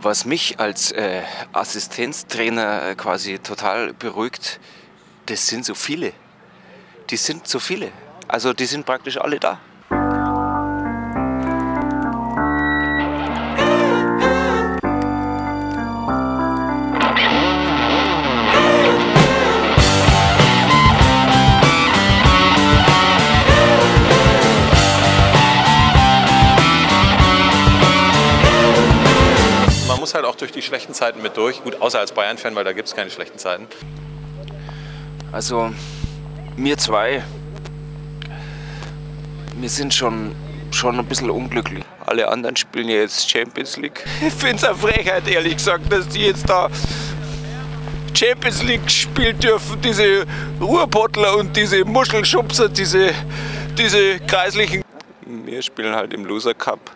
Was mich als äh, Assistenztrainer äh, quasi total beruhigt, das sind so viele. Die sind so viele. Also die sind praktisch alle da. Muss halt auch durch die schlechten Zeiten mit durch. Gut, außer als Bayern-Fan, weil da gibt es keine schlechten Zeiten. Also wir zwei, wir sind schon, schon ein bisschen unglücklich. Alle anderen spielen ja jetzt Champions League. Ich finde es eine Frechheit, ehrlich gesagt, dass die jetzt da Champions League spielen dürfen. Diese Ruhrpottler und diese Muschelschubser, diese, diese kreislichen. Wir spielen halt im Loser Cup.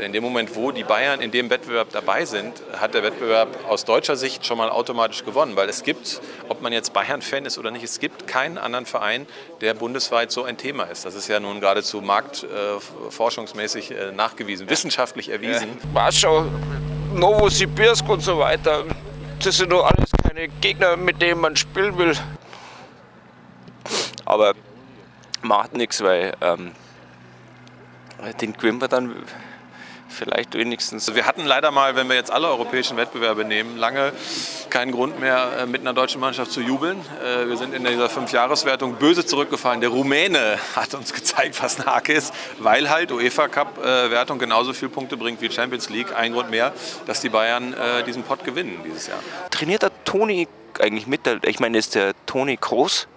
In dem Moment, wo die Bayern in dem Wettbewerb dabei sind, hat der Wettbewerb aus deutscher Sicht schon mal automatisch gewonnen. Weil es gibt, ob man jetzt Bayern-Fan ist oder nicht, es gibt keinen anderen Verein, der bundesweit so ein Thema ist. Das ist ja nun geradezu marktforschungsmäßig äh, nachgewiesen, wissenschaftlich erwiesen. Warschau, Novosibirsk und so weiter. Das sind doch alles keine Gegner, mit denen man spielen will. Aber macht nichts, weil ähm, den gewinnen wir dann vielleicht wenigstens. Wir hatten leider mal, wenn wir jetzt alle europäischen Wettbewerbe nehmen, lange keinen Grund mehr, äh, mit einer deutschen Mannschaft zu jubeln. Äh, Wir sind in dieser Fünfjahreswertung böse zurückgefallen. Der Rumäne hat uns gezeigt, was ein Hack ist, weil halt UEFA Cup-Wertung genauso viele Punkte bringt wie Champions League. Ein Grund mehr, dass die Bayern äh, diesen Pott gewinnen dieses Jahr. Trainiert der Toni eigentlich mit? Ich meine, ist der Toni Groß?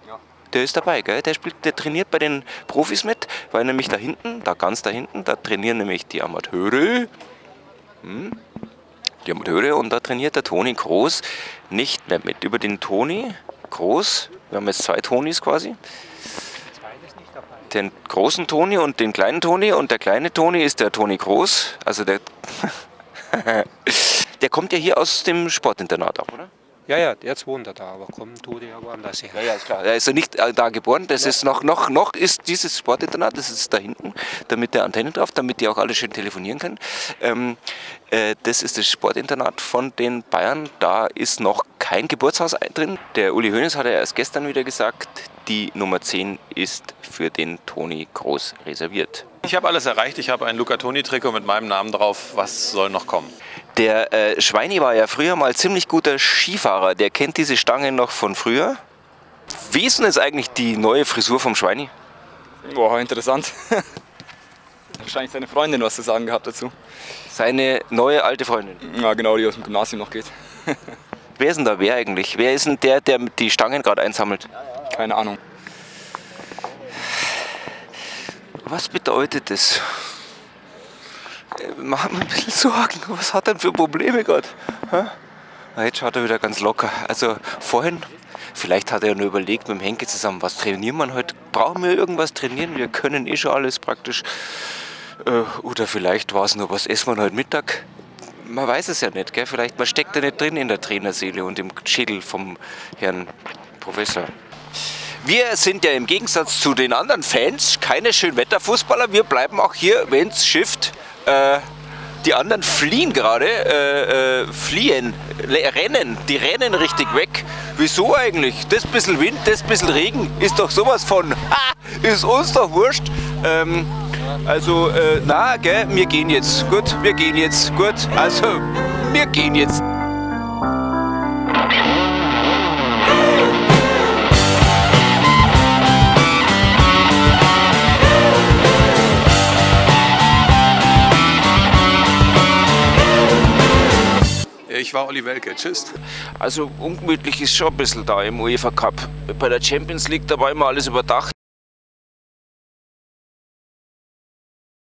Der ist dabei, gell? Der, spielt, der trainiert bei den Profis mit, weil nämlich da hinten, da ganz da hinten, da trainieren nämlich die Amateure. Hm? Die Amateure und da trainiert der Toni Groß nicht mehr mit. Über den Toni Groß, wir haben jetzt zwei Tonis quasi. Den großen Toni und den kleinen Toni und der kleine Toni ist der Toni Groß, also der der kommt ja hier aus dem Sportinternat auch, oder? Ja, ja, jetzt wohnt er da, aber kommen tut er woanders her. Ja, ja, ist klar. Er ist ja nicht äh, da geboren. Das ist noch, noch, noch ist dieses Sportinternat, das ist da hinten, damit der Antenne drauf, damit die auch alle schön telefonieren können. Ähm, äh, das ist das Sportinternat von den Bayern. Da ist noch kein Geburtshaus drin. Der Uli Hoeneß hat ja erst gestern wieder gesagt, die Nummer 10 ist für den Toni Groß reserviert. Ich habe alles erreicht. Ich habe ein Luca Toni-Trikot mit meinem Namen drauf. Was soll noch kommen? Der äh, Schweini war ja früher mal ziemlich guter Skifahrer. Der kennt diese Stange noch von früher. Wie ist denn jetzt eigentlich die neue Frisur vom Schweini? Boah, interessant. Wahrscheinlich seine Freundin was zu sagen gehabt dazu. Seine neue alte Freundin. Ja, genau, die aus dem Gymnasium noch geht. Wer ist denn da wer eigentlich? Wer ist denn der, der die Stangen gerade einsammelt? Keine Ahnung. Was bedeutet das? Machen wir ein bisschen Sorgen. Was hat er denn für Probleme? Na, Jetzt schaut er wieder ganz locker. Also vorhin, vielleicht hat er nur überlegt mit dem Henke zusammen, was trainieren wir heute? Brauchen wir irgendwas trainieren? Wir können eh schon alles praktisch. Äh, Oder vielleicht war es nur, was essen wir heute Mittag? Man weiß es ja nicht, gell? Vielleicht man steckt ja nicht drin in der Trainerseele und im Schädel vom Herrn Professor. Wir sind ja im Gegensatz zu den anderen Fans keine Schönwetterfußballer. Wir bleiben auch hier, wenn es schifft. Äh, die anderen fliehen gerade, äh, äh, fliehen, rennen, die rennen richtig weg. Wieso eigentlich? Das bisschen Wind, das bisschen Regen ist doch sowas von, ha, ist uns doch wurscht. Ähm, also, äh, na, gell, wir gehen jetzt. Gut, wir gehen jetzt. Gut, also, wir gehen jetzt. Ich war Olli Welke. Tschüss. Also, ungemütlich ist schon ein bisschen da im UEFA Cup. Bei der Champions League, da war immer alles überdacht.